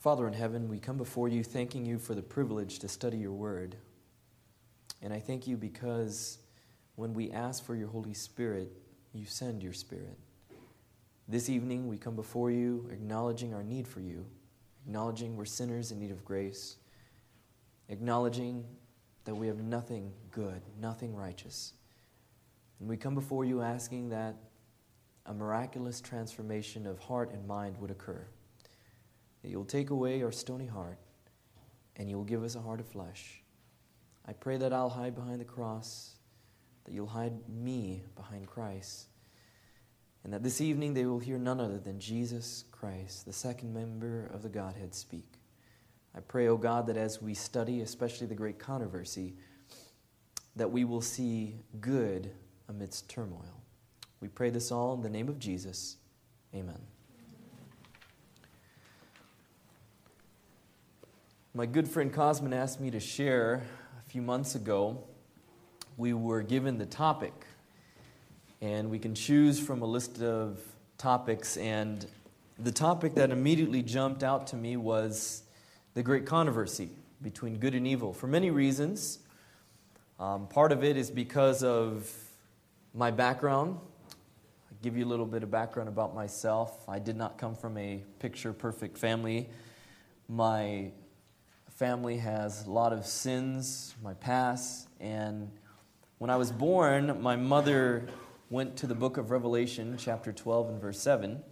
Father in heaven, we come before you thanking you for the privilege to study your word. And I thank you because when we ask for your Holy Spirit, you send your Spirit. This evening, we come before you acknowledging our need for you, acknowledging we're sinners in need of grace, acknowledging that we have nothing good, nothing righteous. And we come before you asking that a miraculous transformation of heart and mind would occur. That you'll take away our stony heart and you'll give us a heart of flesh. I pray that I'll hide behind the cross, that you'll hide me behind Christ, and that this evening they will hear none other than Jesus Christ, the second member of the Godhead, speak. I pray, O oh God, that as we study, especially the great controversy, that we will see good amidst turmoil. We pray this all in the name of Jesus. Amen. My good friend Cosman asked me to share a few months ago. We were given the topic, and we can choose from a list of topics. And the topic that immediately jumped out to me was the great controversy between good and evil for many reasons. Um, part of it is because of my background. I'll give you a little bit of background about myself. I did not come from a picture perfect family. My family has a lot of sins, my past, and when I was born, my mother went to the book of Revelation, chapter 12 and verse 7,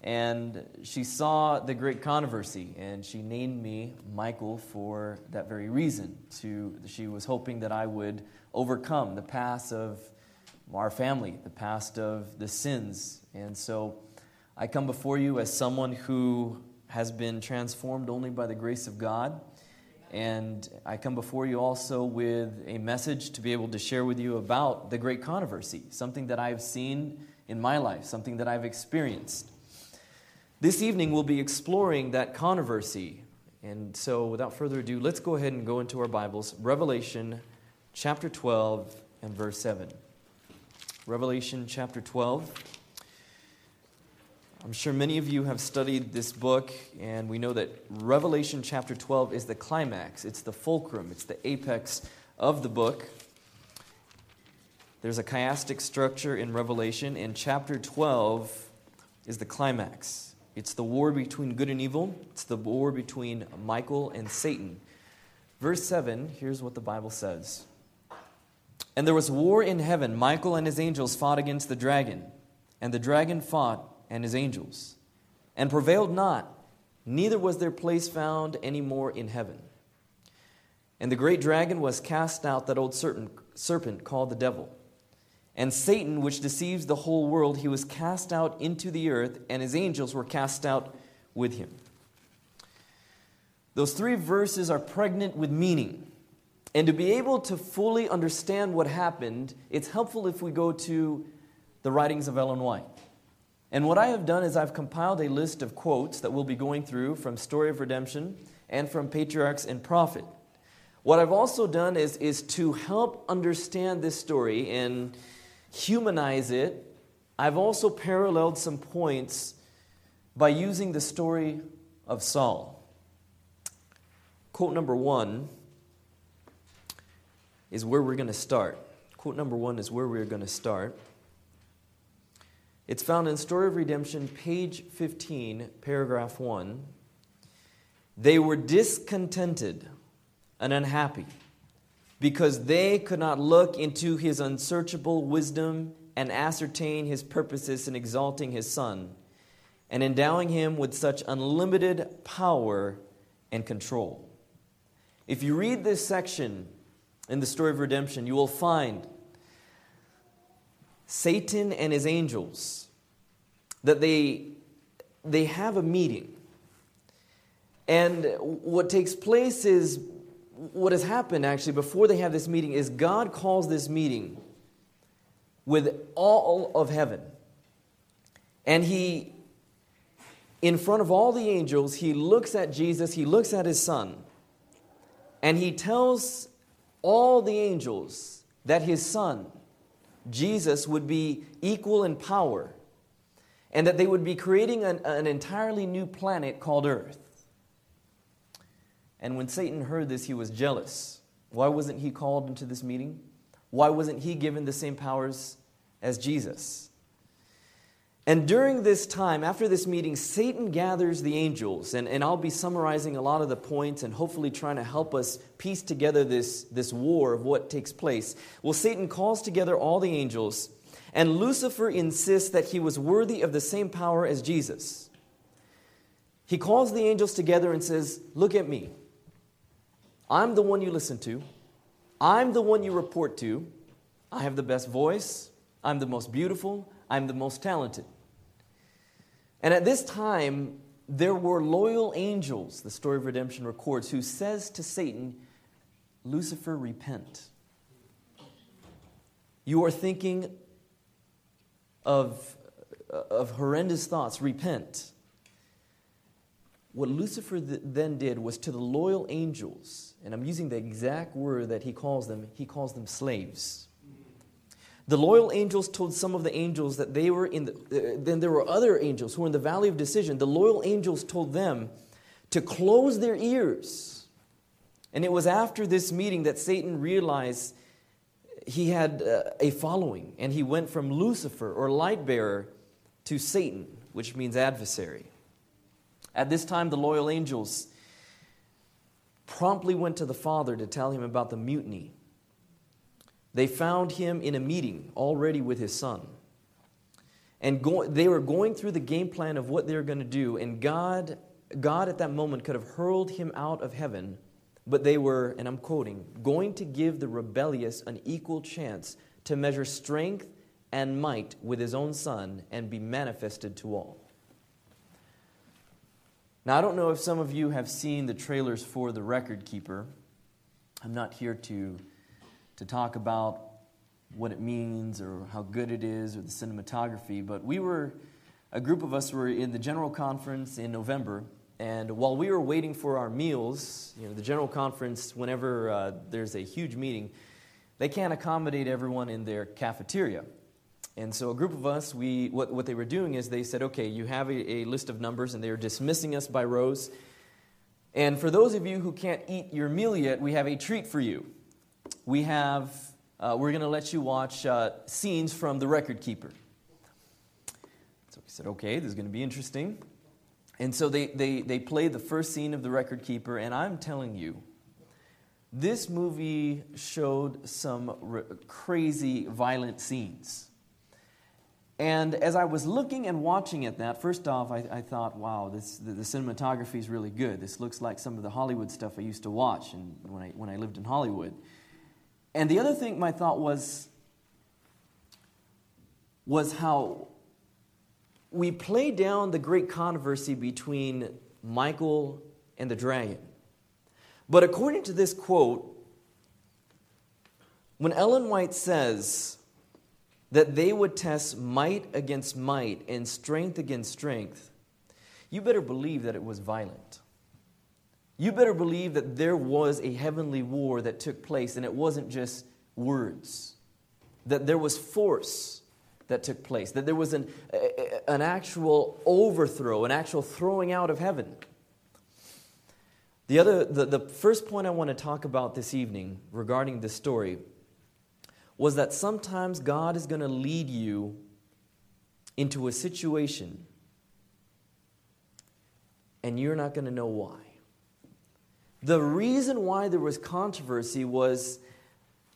and she saw the great controversy, and she named me Michael for that very reason. To, she was hoping that I would overcome the past of our family, the past of the sins. And so I come before you as someone who has been transformed only by the grace of God. And I come before you also with a message to be able to share with you about the great controversy, something that I've seen in my life, something that I've experienced. This evening we'll be exploring that controversy. And so, without further ado, let's go ahead and go into our Bibles. Revelation chapter 12 and verse 7. Revelation chapter 12. I'm sure many of you have studied this book, and we know that Revelation chapter 12 is the climax, it's the fulcrum, it's the apex of the book. There's a chiastic structure in Revelation, and chapter 12 is the climax. It's the war between good and evil, it's the war between Michael and Satan. Verse 7, here's what the Bible says. And there was war in heaven. Michael and his angels fought against the dragon, and the dragon fought and his angels, and prevailed not, neither was their place found any more in heaven. And the great dragon was cast out, that old serpent, called the devil. And Satan, which deceives the whole world, he was cast out into the earth, and his angels were cast out with him. Those three verses are pregnant with meaning. And to be able to fully understand what happened, it's helpful if we go to the writings of Ellen White. And what I have done is I've compiled a list of quotes that we'll be going through from Story of Redemption and from Patriarchs and Prophet. What I've also done is, is to help understand this story and humanize it. I've also paralleled some points by using the story of Saul. Quote number one is where we're going to start. Quote number one is where we're going to start. It's found in Story of Redemption, page 15, paragraph 1. They were discontented and unhappy because they could not look into his unsearchable wisdom and ascertain his purposes in exalting his Son and endowing him with such unlimited power and control. If you read this section, in the story of redemption, you will find Satan and his angels that they they have a meeting. And what takes place is what has happened actually before they have this meeting is God calls this meeting with all of heaven. And he in front of all the angels, he looks at Jesus, he looks at his son, and he tells all the angels that his son, Jesus, would be equal in power and that they would be creating an, an entirely new planet called Earth. And when Satan heard this, he was jealous. Why wasn't he called into this meeting? Why wasn't he given the same powers as Jesus? And during this time, after this meeting, Satan gathers the angels. And, and I'll be summarizing a lot of the points and hopefully trying to help us piece together this, this war of what takes place. Well, Satan calls together all the angels, and Lucifer insists that he was worthy of the same power as Jesus. He calls the angels together and says, Look at me. I'm the one you listen to, I'm the one you report to. I have the best voice, I'm the most beautiful, I'm the most talented. And at this time, there were loyal angels, the story of redemption records, who says to Satan, Lucifer, repent. You are thinking of, of horrendous thoughts, repent. What Lucifer then did was to the loyal angels, and I'm using the exact word that he calls them, he calls them slaves. The loyal angels told some of the angels that they were in the, then there were other angels who were in the valley of decision. The loyal angels told them to close their ears. And it was after this meeting that Satan realized he had uh, a following, and he went from Lucifer or light bearer to Satan, which means adversary. At this time, the loyal angels promptly went to the Father to tell him about the mutiny they found him in a meeting already with his son. And go, they were going through the game plan of what they were going to do. And God, God at that moment could have hurled him out of heaven, but they were, and I'm quoting, going to give the rebellious an equal chance to measure strength and might with his own son and be manifested to all. Now, I don't know if some of you have seen the trailers for The Record Keeper. I'm not here to to talk about what it means or how good it is or the cinematography, but we were, a group of us were in the general conference in November, and while we were waiting for our meals, you know, the general conference, whenever uh, there's a huge meeting, they can't accommodate everyone in their cafeteria. And so a group of us, we, what, what they were doing is they said, okay, you have a, a list of numbers, and they are dismissing us by rows. And for those of you who can't eat your meal yet, we have a treat for you we have, uh, we're going to let you watch uh, scenes from The Record Keeper. So we said, okay, this is going to be interesting. And so they, they, they played the first scene of The Record Keeper, and I'm telling you, this movie showed some r- crazy, violent scenes. And as I was looking and watching at that, first off, I, I thought, wow, this, the, the, cinematography is really good. This looks like some of the Hollywood stuff I used to watch and when, I, when I lived in Hollywood. And the other thing my thought was was how we play down the great controversy between Michael and the dragon. But according to this quote, when Ellen White says that they would test might against might and strength against strength, you better believe that it was violent. You better believe that there was a heavenly war that took place, and it wasn't just words. That there was force that took place, that there was an, an actual overthrow, an actual throwing out of heaven. The, other, the, the first point I want to talk about this evening regarding this story was that sometimes God is going to lead you into a situation and you're not going to know why. The reason why there was controversy was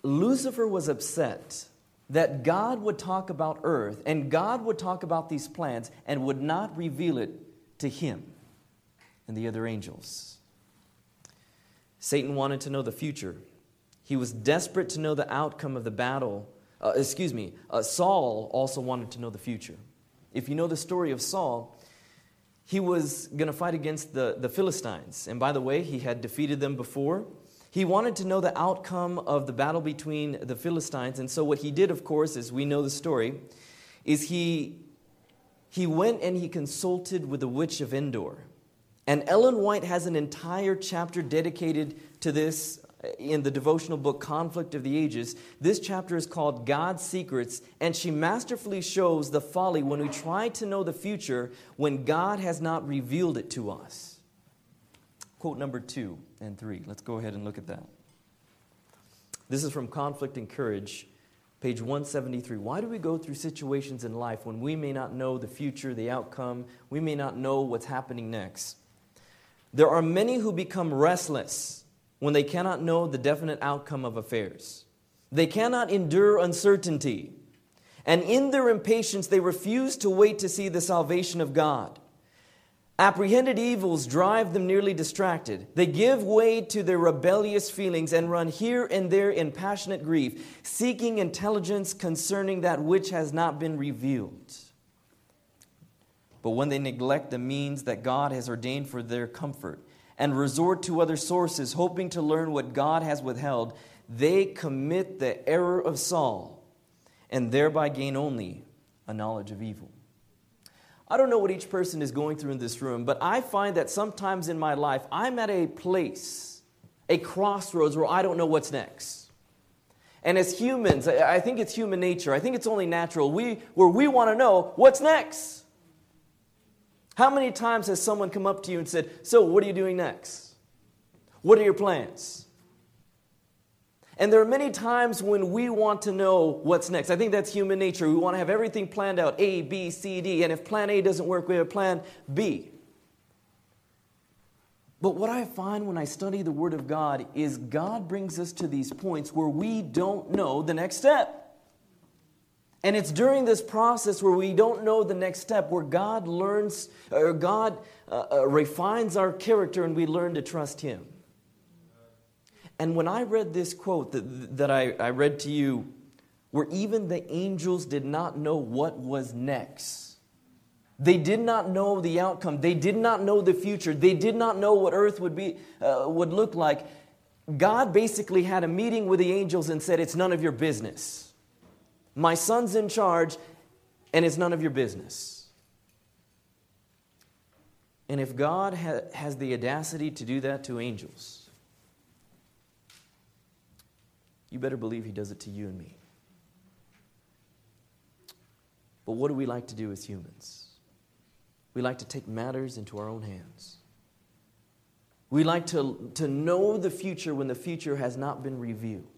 Lucifer was upset that God would talk about earth and God would talk about these plans and would not reveal it to him and the other angels. Satan wanted to know the future. He was desperate to know the outcome of the battle. Uh, excuse me, uh, Saul also wanted to know the future. If you know the story of Saul, he was going to fight against the, the Philistines. And by the way, he had defeated them before. He wanted to know the outcome of the battle between the Philistines. And so, what he did, of course, as we know the story, is he, he went and he consulted with the witch of Endor. And Ellen White has an entire chapter dedicated to this in the devotional book Conflict of the Ages. This chapter is called God's Secrets, and she masterfully shows the folly when we try to know the future when God has not revealed it to us. quote number two and three. Let's go ahead and look at that. This is from Conflict and Courage, page 173. Why do we go through situations in life when we may not know the future, the outcome? We may not know what's happening next. There are many who become restless when they cannot know the definite outcome of affairs. They cannot endure uncertainty. And in their impatience, they refuse to wait to see the salvation of God. Apprehended evils drive them nearly distracted. They give way to their rebellious feelings and run here and there in passionate grief, seeking intelligence concerning that which has not been revealed. But when they neglect the means that God has ordained for their comfort and resort to other sources, hoping to learn what God has withheld, they commit the error of Saul and thereby gain only a knowledge of evil. I don't know what each person is going through in this room, but I find that sometimes in my life, I'm at a place, a crossroads where I don't know what's next. And as humans, I think it's human nature. I think it's only natural. We, where we want to know what's next. How many times has someone come up to you and said, So, what are you doing next? What are your plans? And there are many times when we want to know what's next. I think that's human nature. We want to have everything planned out A, B, C, D. And if plan A doesn't work, we have plan B. But what I find when I study the Word of God is God brings us to these points where we don't know the next step. And it's during this process where we don't know the next step, where God learns, or God uh, uh, refines our character and we learn to trust Him. And when I read this quote that, that I, I read to you, where even the angels did not know what was next, they did not know the outcome, they did not know the future, they did not know what earth would, be, uh, would look like. God basically had a meeting with the angels and said, It's none of your business. My son's in charge, and it's none of your business. And if God ha- has the audacity to do that to angels, you better believe He does it to you and me. But what do we like to do as humans? We like to take matters into our own hands. We like to, to know the future when the future has not been revealed.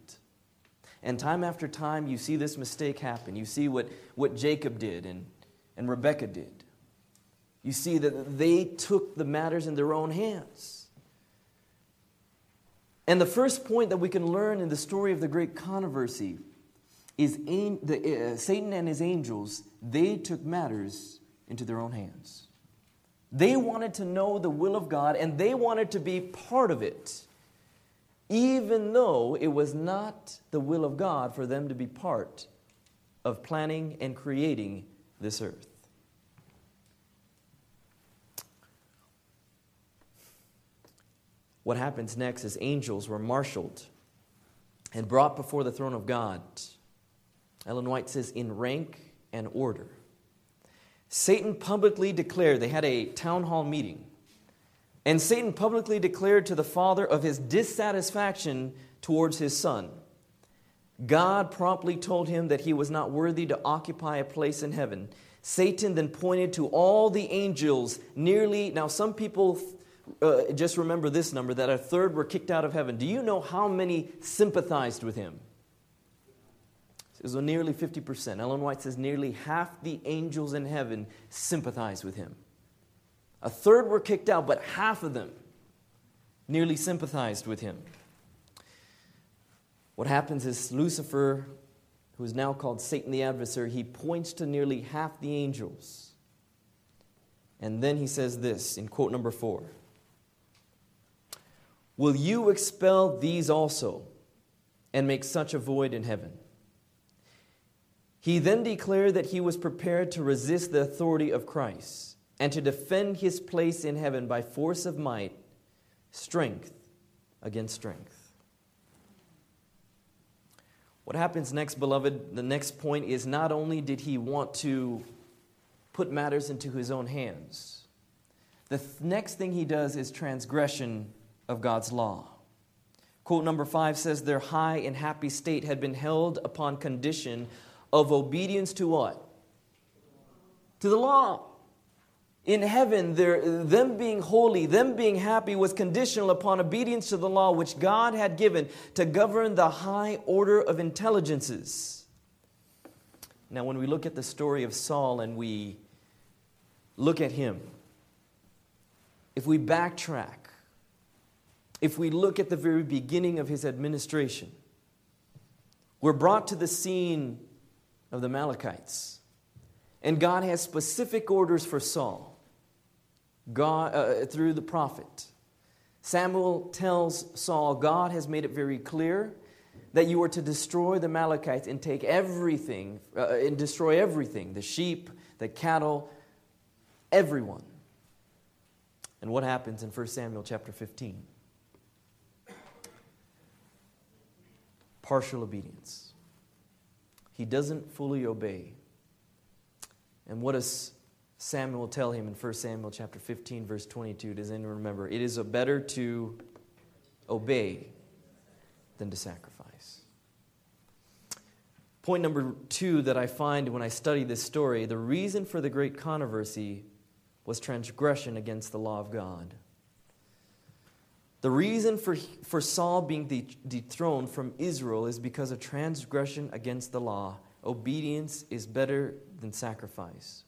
And time after time, you see this mistake happen. You see what, what Jacob did and, and Rebekah did. You see that they took the matters in their own hands. And the first point that we can learn in the story of the great controversy is the, uh, Satan and his angels, they took matters into their own hands. They wanted to know the will of God and they wanted to be part of it, even though it was not the will of God for them to be part of planning and creating this earth. what happens next is angels were marshaled and brought before the throne of God. Ellen White says, in rank and order. Satan publicly declared, they had a town hall meeting, and Satan publicly declared to the Father of his dissatisfaction towards his Son. God promptly told him that he was not worthy to occupy a place in heaven. Satan then pointed to all the angels, nearly, now some people uh, just remember this number that a third were kicked out of heaven. Do you know how many sympathized with him? It was nearly 50%. Ellen White says nearly half the angels in heaven sympathized with him. A third were kicked out, but half of them nearly sympathized with him. What happens is Lucifer, who is now called Satan the adversary, he points to nearly half the angels. And then he says this in quote number four Will you expel these also and make such a void in heaven? He then declared that he was prepared to resist the authority of Christ and to defend his place in heaven by force of might, strength against strength. What happens next, beloved? The next point is not only did he want to put matters into his own hands, the th- next thing he does is transgression of God's law. Quote number five says, Their high and happy state had been held upon condition of obedience to what? To the law. In heaven, them being holy, them being happy, was conditional upon obedience to the law which God had given to govern the high order of intelligences. Now, when we look at the story of Saul and we look at him, if we backtrack, if we look at the very beginning of his administration, we're brought to the scene of the Amalekites. And God has specific orders for Saul God, uh, through the prophet. Samuel tells Saul, God has made it very clear that you are to destroy the Amalekites and take everything, uh, and destroy everything the sheep, the cattle, everyone. And what happens in 1 Samuel chapter 15? Partial obedience. He doesn't fully obey. And what does Samuel will tell him in 1 Samuel chapter 15, verse 22? Does anyone remember? It is better to obey than to sacrifice. Point number two that I find when I study this story the reason for the great controversy was transgression against the law of God. The reason for, for Saul being de- dethroned from Israel is because of transgression against the law. Obedience is better than sacrifice.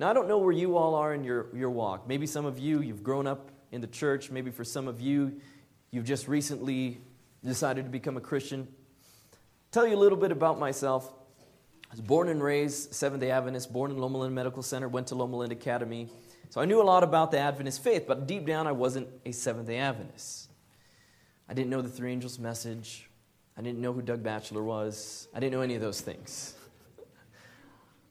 Now, I don't know where you all are in your, your walk. Maybe some of you, you've grown up in the church. Maybe for some of you, you've just recently decided to become a Christian. Tell you a little bit about myself. I was born and raised Seventh day Adventist, born in Loma Linda Medical Center, went to Loma Linda Academy. So I knew a lot about the Adventist faith, but deep down I wasn't a Seventh day Adventist. I didn't know the three angels message. I didn't know who Doug Batchelor was. I didn't know any of those things.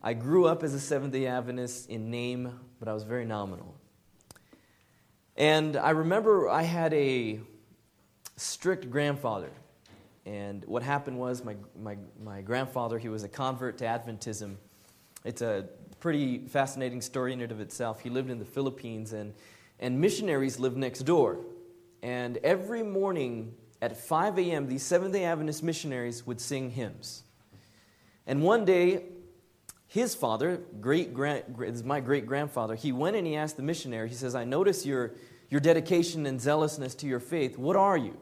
I grew up as a Seventh day Adventist in name, but I was very nominal. And I remember I had a strict grandfather. And what happened was my, my, my grandfather, he was a convert to Adventism. It's a pretty fascinating story in and of itself. He lived in the Philippines, and, and missionaries lived next door. And every morning at 5 a.m., these Seventh day Adventist missionaries would sing hymns. And one day, his father, great grand, is my great grandfather, he went and he asked the missionary, he says, I notice your, your dedication and zealousness to your faith. What are you?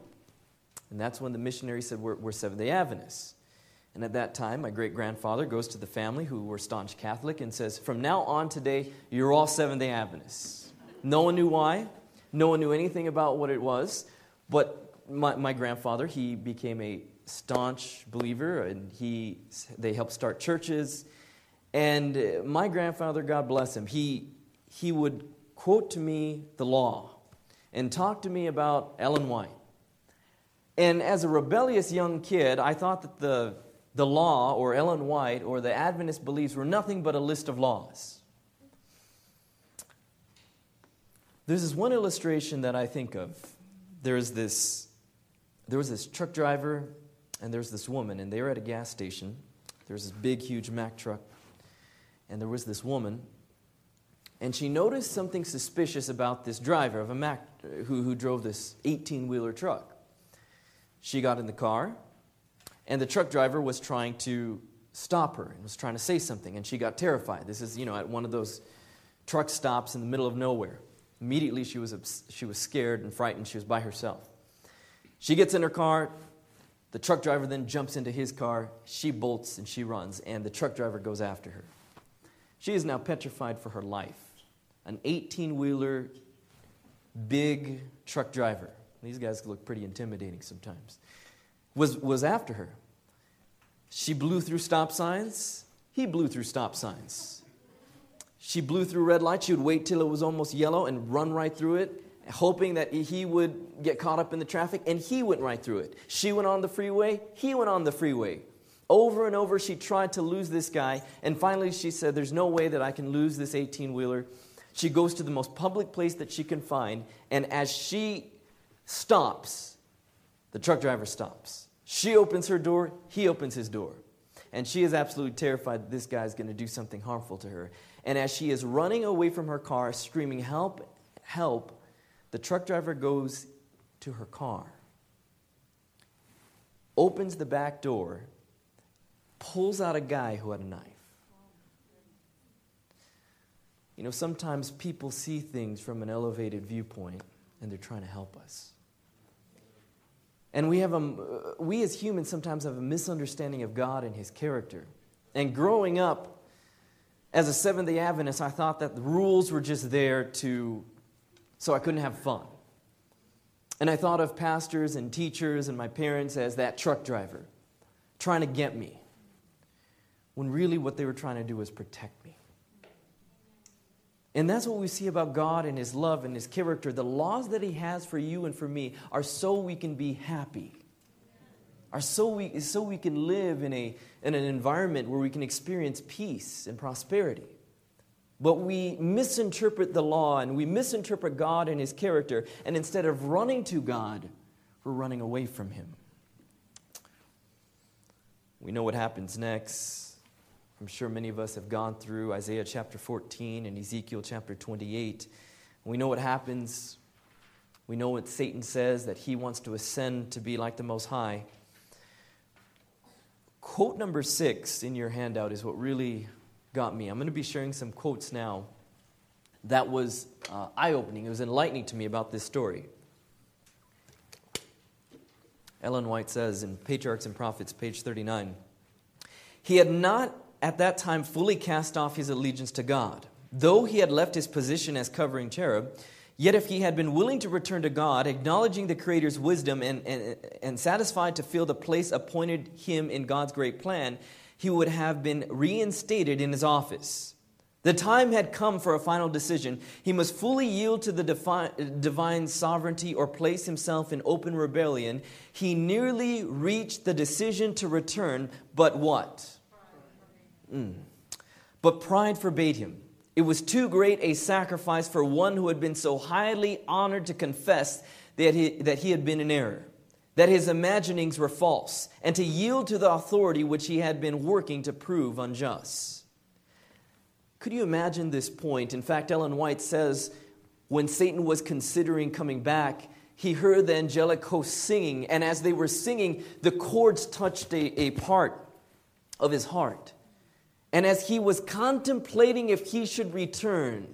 And that's when the missionary said, We're, we're Seventh day Adventists. And at that time, my great grandfather goes to the family who were staunch Catholic and says, From now on today, you're all Seventh day Adventists. No one knew why, no one knew anything about what it was, but my, my grandfather, he became a staunch believer and he, they helped start churches. And uh, my grandfather, God bless him, he, he would quote to me the law and talk to me about Ellen White. And as a rebellious young kid, I thought that the the law or Ellen White or the Adventist beliefs were nothing but a list of laws. There's this one illustration that I think of. There's this, there was this truck driver and there's this woman, and they were at a gas station. There's this big, huge Mack truck, and there was this woman, and she noticed something suspicious about this driver of a Mack who, who drove this 18 wheeler truck. She got in the car, and the truck driver was trying to stop her and was trying to say something, and she got terrified. This is, you know, at one of those truck stops in the middle of nowhere. Immediately, she was, she was scared and frightened. She was by herself. She gets in her car. The truck driver then jumps into his car. She bolts and she runs, and the truck driver goes after her. She is now petrified for her life. An 18 wheeler, big truck driver. These guys look pretty intimidating sometimes was, was after her. She blew through stop signs. He blew through stop signs. She blew through red lights. She would wait till it was almost yellow and run right through it, hoping that he would get caught up in the traffic, and he went right through it. She went on the freeway. He went on the freeway. Over and over, she tried to lose this guy, and finally, she said, There's no way that I can lose this 18 wheeler. She goes to the most public place that she can find, and as she stops, the truck driver stops. She opens her door, he opens his door. And she is absolutely terrified that this guy is going to do something harmful to her. And as she is running away from her car, screaming, Help, help, the truck driver goes to her car, opens the back door, pulls out a guy who had a knife. You know, sometimes people see things from an elevated viewpoint and they're trying to help us. And we, have a, we as humans sometimes have a misunderstanding of God and His character. And growing up as a Seventh day Adventist, I thought that the rules were just there to, so I couldn't have fun. And I thought of pastors and teachers and my parents as that truck driver trying to get me, when really what they were trying to do was protect me. And that's what we see about God and His love and His character. The laws that He has for you and for me are so we can be happy, are so we, so we can live in, a, in an environment where we can experience peace and prosperity. But we misinterpret the law and we misinterpret God and His character, and instead of running to God, we're running away from Him. We know what happens next. I'm sure many of us have gone through Isaiah chapter 14 and Ezekiel chapter 28. We know what happens. We know what Satan says that he wants to ascend to be like the Most High. Quote number six in your handout is what really got me. I'm going to be sharing some quotes now that was uh, eye opening. It was enlightening to me about this story. Ellen White says in Patriarchs and Prophets, page 39 He had not at that time fully cast off his allegiance to God. Though he had left his position as covering cherub, yet if he had been willing to return to God, acknowledging the Creator's wisdom and, and, and satisfied to fill the place appointed him in God's great plan, he would have been reinstated in his office. The time had come for a final decision. He must fully yield to the divine sovereignty or place himself in open rebellion. He nearly reached the decision to return, but what? Mm. But pride forbade him. It was too great a sacrifice for one who had been so highly honored to confess that he, that he had been in error, that his imaginings were false, and to yield to the authority which he had been working to prove unjust. Could you imagine this point? In fact, Ellen White says when Satan was considering coming back, he heard the angelic host singing, and as they were singing, the chords touched a, a part of his heart. And as he was contemplating if he should return,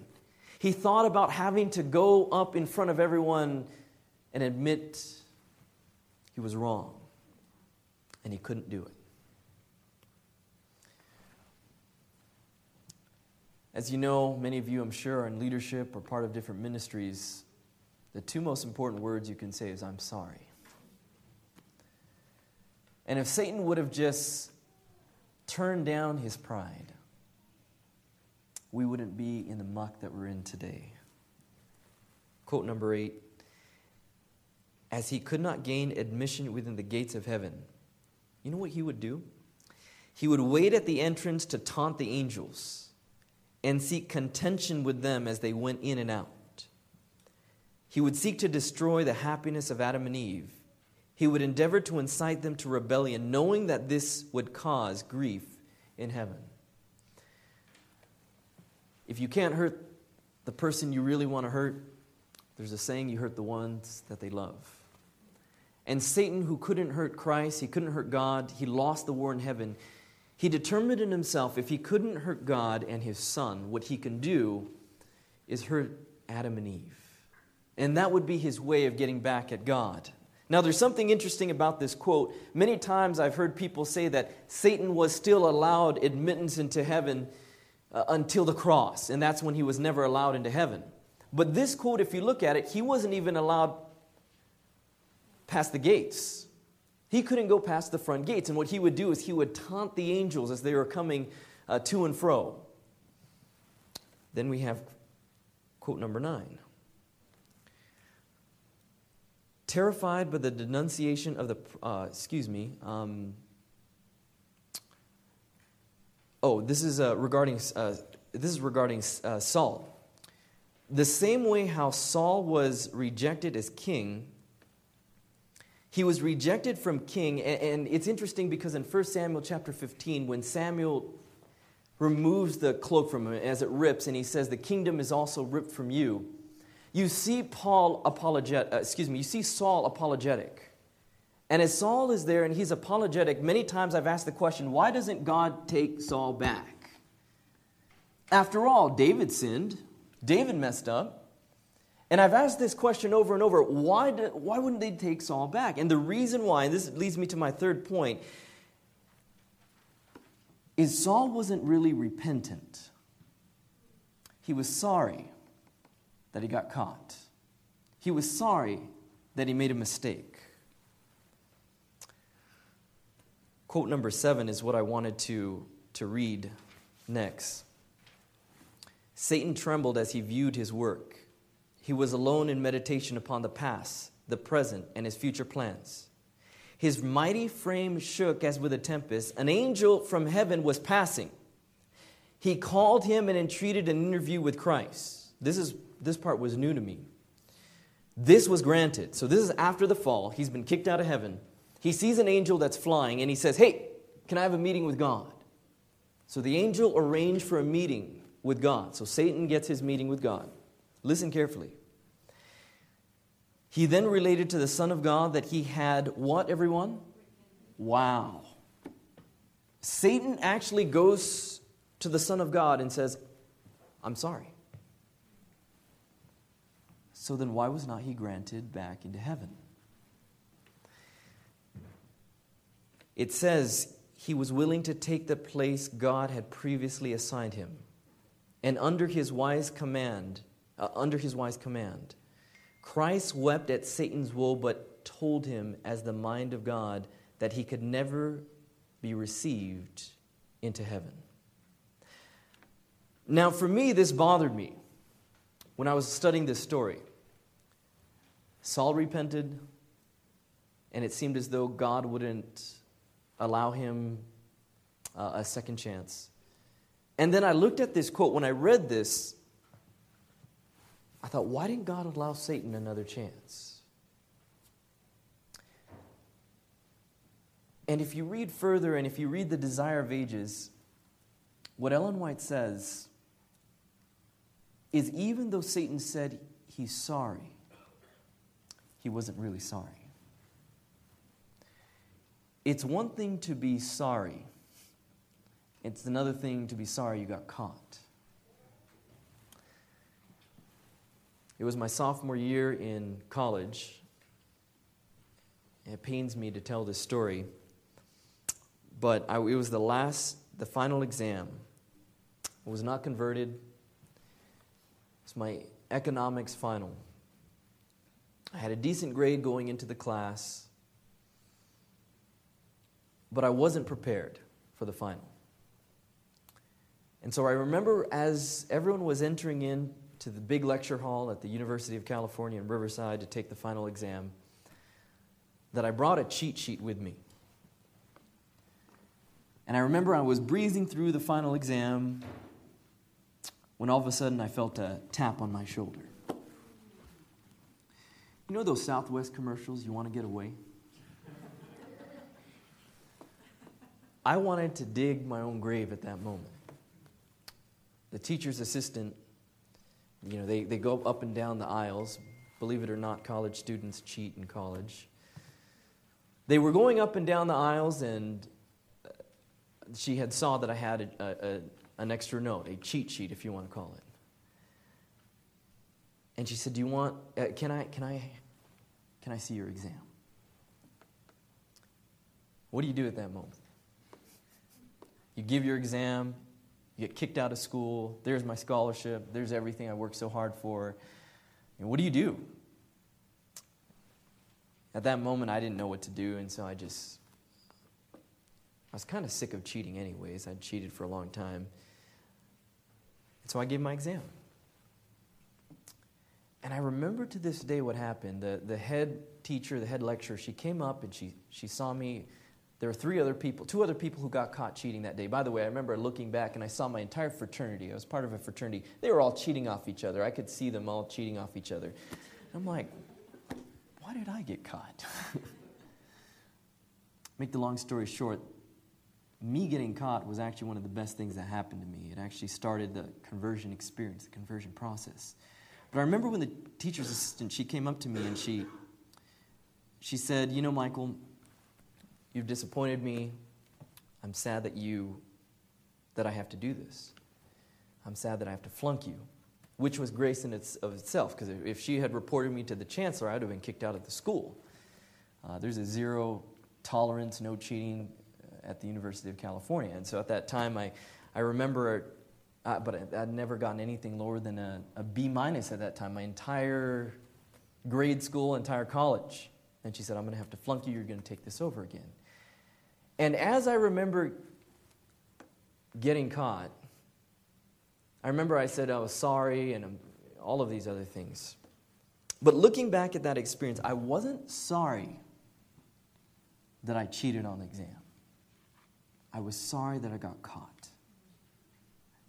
he thought about having to go up in front of everyone and admit he was wrong. And he couldn't do it. As you know, many of you, I'm sure, are in leadership or part of different ministries. The two most important words you can say is, I'm sorry. And if Satan would have just turn down his pride, we wouldn't be in the muck that we're in today. Quote number eight As he could not gain admission within the gates of heaven, you know what he would do? He would wait at the entrance to taunt the angels and seek contention with them as they went in and out. He would seek to destroy the happiness of Adam and Eve he would endeavor to incite them to rebellion, knowing that this would cause grief in heaven. If you can't hurt the person you really want to hurt, there's a saying you hurt the ones that they love. And Satan, who couldn't hurt Christ, he couldn't hurt God, he lost the war in heaven. He determined in himself if he couldn't hurt God and his son, what he can do is hurt Adam and Eve. And that would be his way of getting back at God. Now, there's something interesting about this quote. Many times I've heard people say that Satan was still allowed admittance into heaven uh, until the cross, and that's when he was never allowed into heaven. But this quote, if you look at it, he wasn't even allowed past the gates. He couldn't go past the front gates, and what he would do is he would taunt the angels as they were coming uh, to and fro. Then we have quote number nine. Terrified by the denunciation of the, uh, excuse me, um, oh, this is uh, regarding, uh, this is regarding uh, Saul. The same way how Saul was rejected as king, he was rejected from king, and, and it's interesting because in 1 Samuel chapter 15, when Samuel removes the cloak from him as it rips, and he says, The kingdom is also ripped from you you see Paul apologetic, uh, excuse me, you see Saul apologetic. And as Saul is there and he's apologetic, many times I've asked the question, why doesn't God take Saul back? After all, David sinned, David messed up. And I've asked this question over and over why, do, why wouldn't they take Saul back? And the reason why, and this leads me to my third point, is Saul wasn't really repentant. He was sorry that he got caught, he was sorry that he made a mistake. Quote number seven is what I wanted to, to read next. Satan trembled as he viewed his work. He was alone in meditation upon the past, the present, and his future plans. His mighty frame shook as with a tempest. An angel from heaven was passing. He called him and entreated an interview with Christ. This, is, this part was new to me. This was granted. So, this is after the fall. He's been kicked out of heaven. He sees an angel that's flying and he says, Hey, can I have a meeting with God? So, the angel arranged for a meeting with God. So, Satan gets his meeting with God. Listen carefully. He then related to the Son of God that he had what, everyone? Wow. Satan actually goes to the Son of God and says, I'm sorry. So then, why was not he granted back into heaven? It says he was willing to take the place God had previously assigned him, and under his wise command, uh, under his wise command, Christ wept at Satan's woe, but told him, as the mind of God, that he could never be received into heaven. Now, for me, this bothered me when I was studying this story. Saul repented, and it seemed as though God wouldn't allow him uh, a second chance. And then I looked at this quote. When I read this, I thought, why didn't God allow Satan another chance? And if you read further and if you read The Desire of Ages, what Ellen White says is even though Satan said he's sorry, he wasn't really sorry. It's one thing to be sorry, it's another thing to be sorry you got caught. It was my sophomore year in college. It pains me to tell this story, but I, it was the last, the final exam. I was not converted. It's my economics final. I had a decent grade going into the class, but I wasn't prepared for the final. And so I remember as everyone was entering in to the big lecture hall at the University of California in Riverside to take the final exam that I brought a cheat sheet with me. And I remember I was breezing through the final exam when all of a sudden I felt a tap on my shoulder. You know those Southwest commercials, you want to get away? I wanted to dig my own grave at that moment. The teacher's assistant you know, they, they go up and down the aisles. Believe it or not, college students cheat in college. They were going up and down the aisles, and uh, she had saw that I had a, a, an extra note, a cheat sheet, if you want to call it. And she said, "Do you want? Uh, can I? Can I? Can I see your exam?" What do you do at that moment? You give your exam, you get kicked out of school. There's my scholarship. There's everything I worked so hard for. And what do you do? At that moment, I didn't know what to do, and so I just. I was kind of sick of cheating, anyways. I'd cheated for a long time. And so I gave my exam. And I remember to this day what happened. The, the head teacher, the head lecturer, she came up and she, she saw me there were three other people, two other people who got caught cheating that day. By the way, I remember looking back and I saw my entire fraternity. I was part of a fraternity. They were all cheating off each other. I could see them all cheating off each other. I'm like, why did I get caught? Make the long story short, me getting caught was actually one of the best things that happened to me. It actually started the conversion experience, the conversion process. But I remember when the teacher's assistant, she came up to me and she, she said, You know, Michael, You've disappointed me. I'm sad that you that I have to do this. I'm sad that I have to flunk you, which was grace in its, of itself, because if she had reported me to the chancellor, I'd have been kicked out of the school. Uh, there's a zero tolerance, no cheating uh, at the University of California. And so at that time, I, I remember, uh, but I'd never gotten anything lower than a, a B minus at that time, my entire grade school, entire college. And she said, I'm going to have to flunk you, you're going to take this over again. And as I remember getting caught, I remember I said I was sorry and all of these other things. But looking back at that experience, I wasn't sorry that I cheated on the exam. I was sorry that I got caught.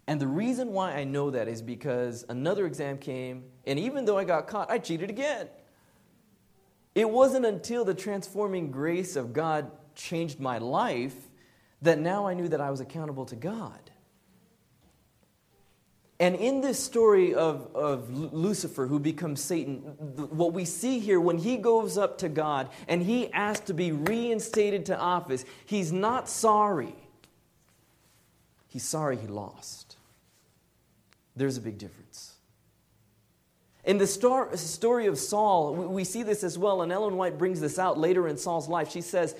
And the reason why I know that is because another exam came, and even though I got caught, I cheated again. It wasn't until the transforming grace of God changed my life that now I knew that I was accountable to God. And in this story of, of Lucifer, who becomes Satan, what we see here, when he goes up to God and he asks to be reinstated to office, he's not sorry. He's sorry he lost. There's a big difference. In the story of Saul, we see this as well, and Ellen White brings this out later in Saul's life. She says,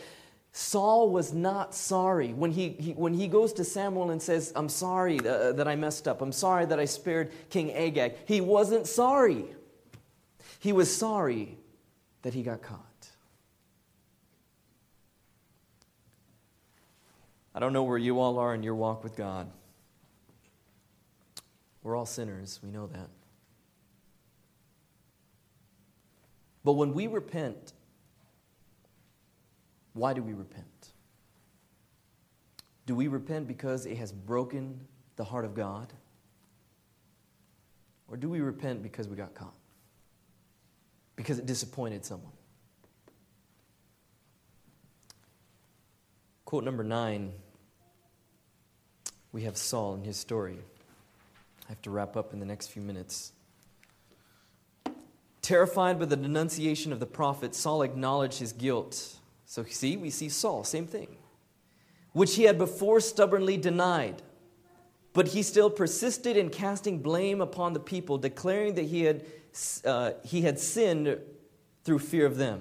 Saul was not sorry. When he, he, when he goes to Samuel and says, I'm sorry uh, that I messed up, I'm sorry that I spared King Agag, he wasn't sorry. He was sorry that he got caught. I don't know where you all are in your walk with God. We're all sinners, we know that. But when we repent why do we repent? Do we repent because it has broken the heart of God? Or do we repent because we got caught? Because it disappointed someone? Quote number nine we have Saul and his story. I have to wrap up in the next few minutes. Terrified by the denunciation of the prophet, Saul acknowledged his guilt so, see, we see Saul, same thing, which he had before stubbornly denied. But he still persisted in casting blame upon the people, declaring that he had, uh, he had sinned through fear of them.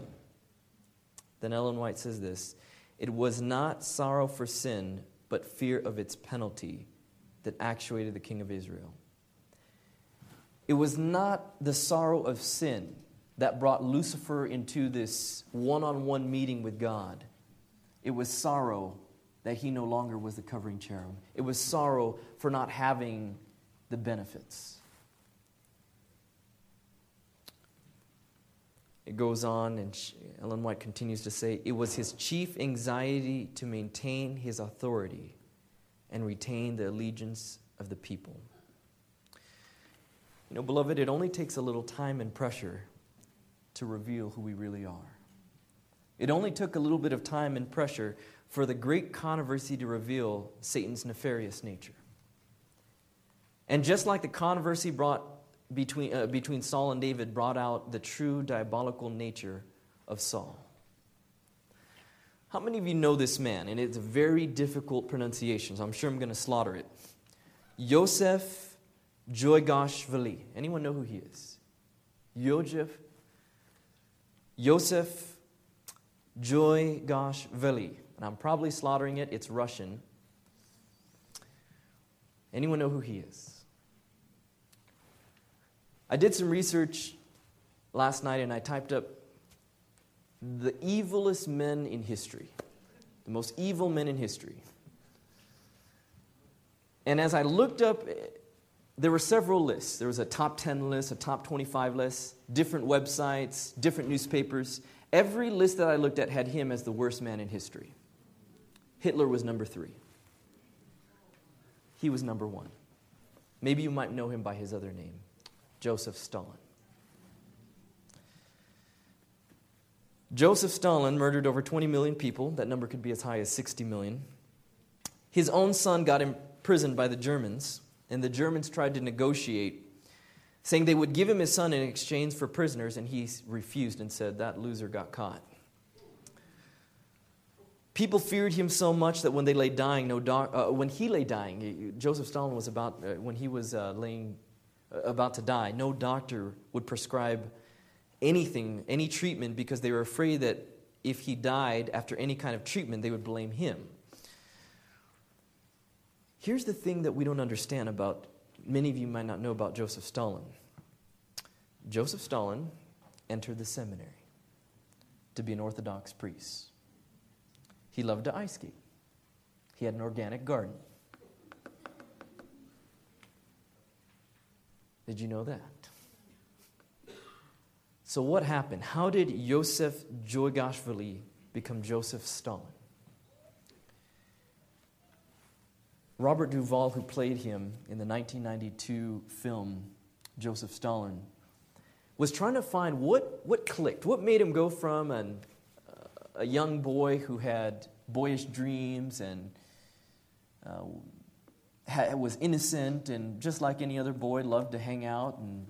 Then Ellen White says this It was not sorrow for sin, but fear of its penalty that actuated the king of Israel. It was not the sorrow of sin that brought Lucifer into this one on one meeting with God. It was sorrow that he no longer was the covering cherub, it was sorrow for not having the benefits. It goes on, and Ellen White continues to say it was his chief anxiety to maintain his authority and retain the allegiance of the people. You know, beloved, it only takes a little time and pressure to reveal who we really are. It only took a little bit of time and pressure for the great controversy to reveal Satan's nefarious nature. And just like the controversy brought between, uh, between Saul and David brought out the true diabolical nature of Saul. How many of you know this man? And it's a very difficult pronunciation, so I'm sure I'm going to slaughter it. Yosef Joygashvili. Anyone know who he is? Yosef Yosef Joygashvili. And I'm probably slaughtering it, it's Russian. Anyone know who he is? I did some research last night and I typed up the evilest men in history, the most evil men in history. And as I looked up there were several lists. There was a top 10 list, a top 25 list, different websites, different newspapers. Every list that I looked at had him as the worst man in history. Hitler was number three. He was number one. Maybe you might know him by his other name, Joseph Stalin. Joseph Stalin murdered over 20 million people. That number could be as high as 60 million. His own son got imprisoned by the Germans and the Germans tried to negotiate, saying they would give him his son in exchange for prisoners, and he refused and said, That loser got caught. People feared him so much that when they lay dying, no doc, uh, when he lay dying, Joseph Stalin was about uh, when he was uh, laying uh, about to die. No doctor would prescribe anything, any treatment, because they were afraid that if he died after any kind of treatment, they would blame him. Here's the thing that we don't understand about. Many of you might not know about Joseph Stalin. Joseph Stalin entered the seminary to be an Orthodox priest. He loved to ice skate. He had an organic garden. Did you know that? So, what happened? How did Yosef Joygashvili become Joseph Stalin? Robert Duvall, who played him in the 1992 film Joseph Stalin, was trying to find what, what clicked, what made him go from an a young boy who had boyish dreams and uh, was innocent and just like any other boy, loved to hang out and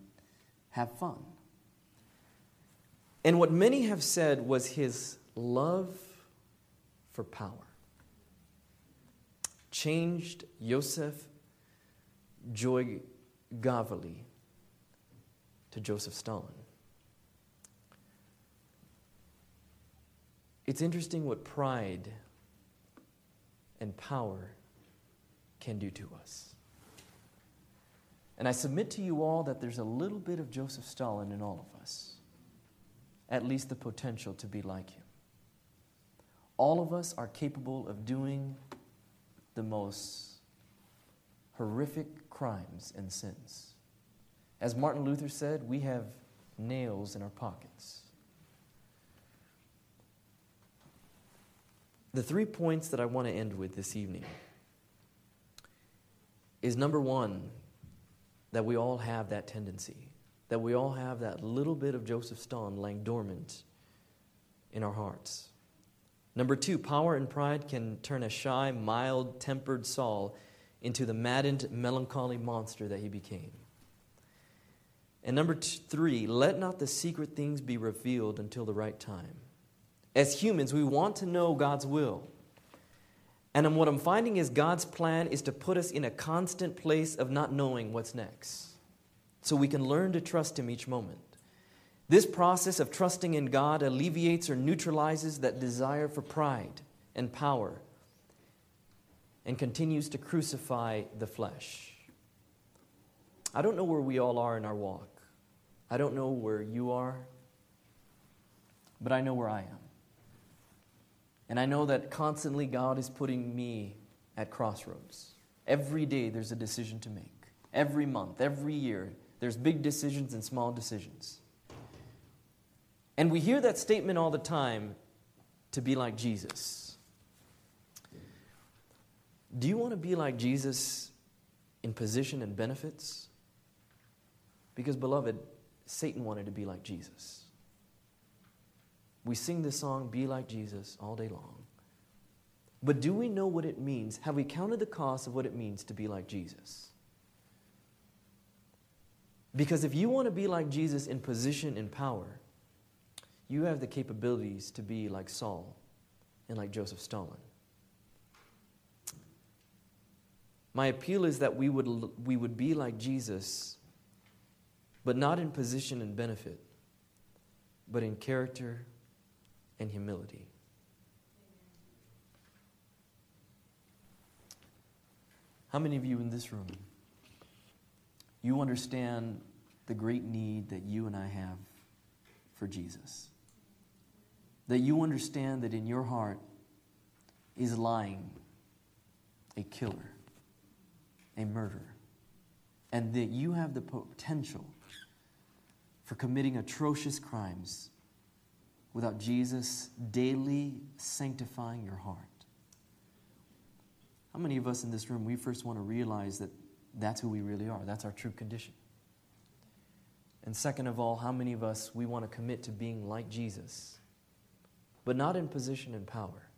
have fun. And what many have said was his love for power changed Yosef Joy Gavali to Joseph Stalin. It's interesting what pride and power can do to us. And I submit to you all that there's a little bit of Joseph Stalin in all of us, at least the potential to be like him. All of us are capable of doing the most horrific crimes and sins. As Martin Luther said, we have nails in our pockets. The three points that I want to end with this evening is number one, that we all have that tendency, that we all have that little bit of Joseph Stalin laying dormant in our hearts. Number two, power and pride can turn a shy, mild tempered Saul into the maddened, melancholy monster that he became. And number three, let not the secret things be revealed until the right time. As humans, we want to know God's will. And what I'm finding is God's plan is to put us in a constant place of not knowing what's next. So we can learn to trust Him each moment. This process of trusting in God alleviates or neutralizes that desire for pride and power and continues to crucify the flesh. I don't know where we all are in our walk. I don't know where you are, but I know where I am. And I know that constantly God is putting me at crossroads. Every day there's a decision to make. Every month, every year, there's big decisions and small decisions. And we hear that statement all the time to be like Jesus. Do you want to be like Jesus in position and benefits? Because, beloved, Satan wanted to be like Jesus. We sing this song, Be Like Jesus, all day long. But do we know what it means? Have we counted the cost of what it means to be like Jesus? Because if you want to be like Jesus in position and power, you have the capabilities to be like Saul and like Joseph Stalin. My appeal is that we would, we would be like Jesus, but not in position and benefit, but in character and humility. How many of you in this room, you understand the great need that you and I have for Jesus? That you understand that in your heart is lying a killer, a murderer, and that you have the potential for committing atrocious crimes without Jesus daily sanctifying your heart? How many of us in this room, we first want to realize that that's who we really are? That's our true condition. And second of all, how many of us, we want to commit to being like Jesus, but not in position and power,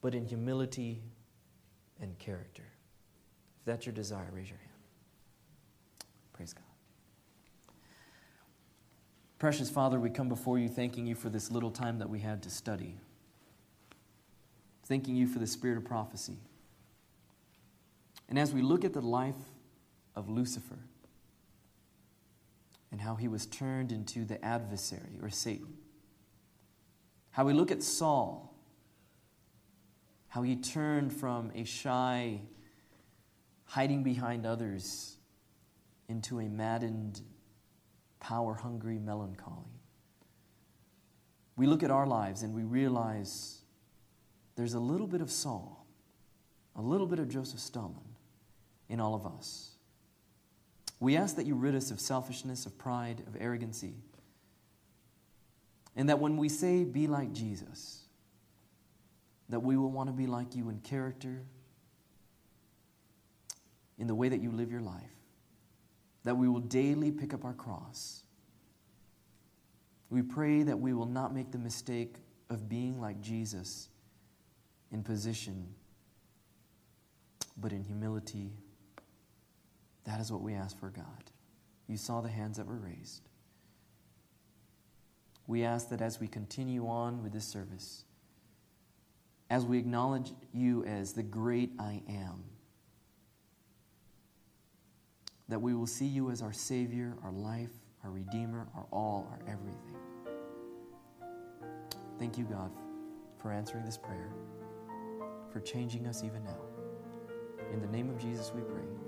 but in humility and character? If that's your desire, raise your hand. Praise God. Precious Father, we come before you thanking you for this little time that we had to study. thanking you for the spirit of prophecy. And as we look at the life of Lucifer and how he was turned into the adversary or Satan, how we look at Saul, how he turned from a shy, hiding behind others into a maddened, power hungry melancholy. We look at our lives and we realize there's a little bit of Saul, a little bit of Joseph Stalin in all of us. We ask that you rid us of selfishness, of pride, of arrogancy, and that when we say, be like Jesus, that we will want to be like you in character, in the way that you live your life, that we will daily pick up our cross. We pray that we will not make the mistake of being like Jesus in position, but in humility. That is what we ask for, God. You saw the hands that were raised. We ask that as we continue on with this service, as we acknowledge you as the great I am, that we will see you as our Savior, our life, our Redeemer, our all, our everything. Thank you, God, for answering this prayer, for changing us even now. In the name of Jesus we pray.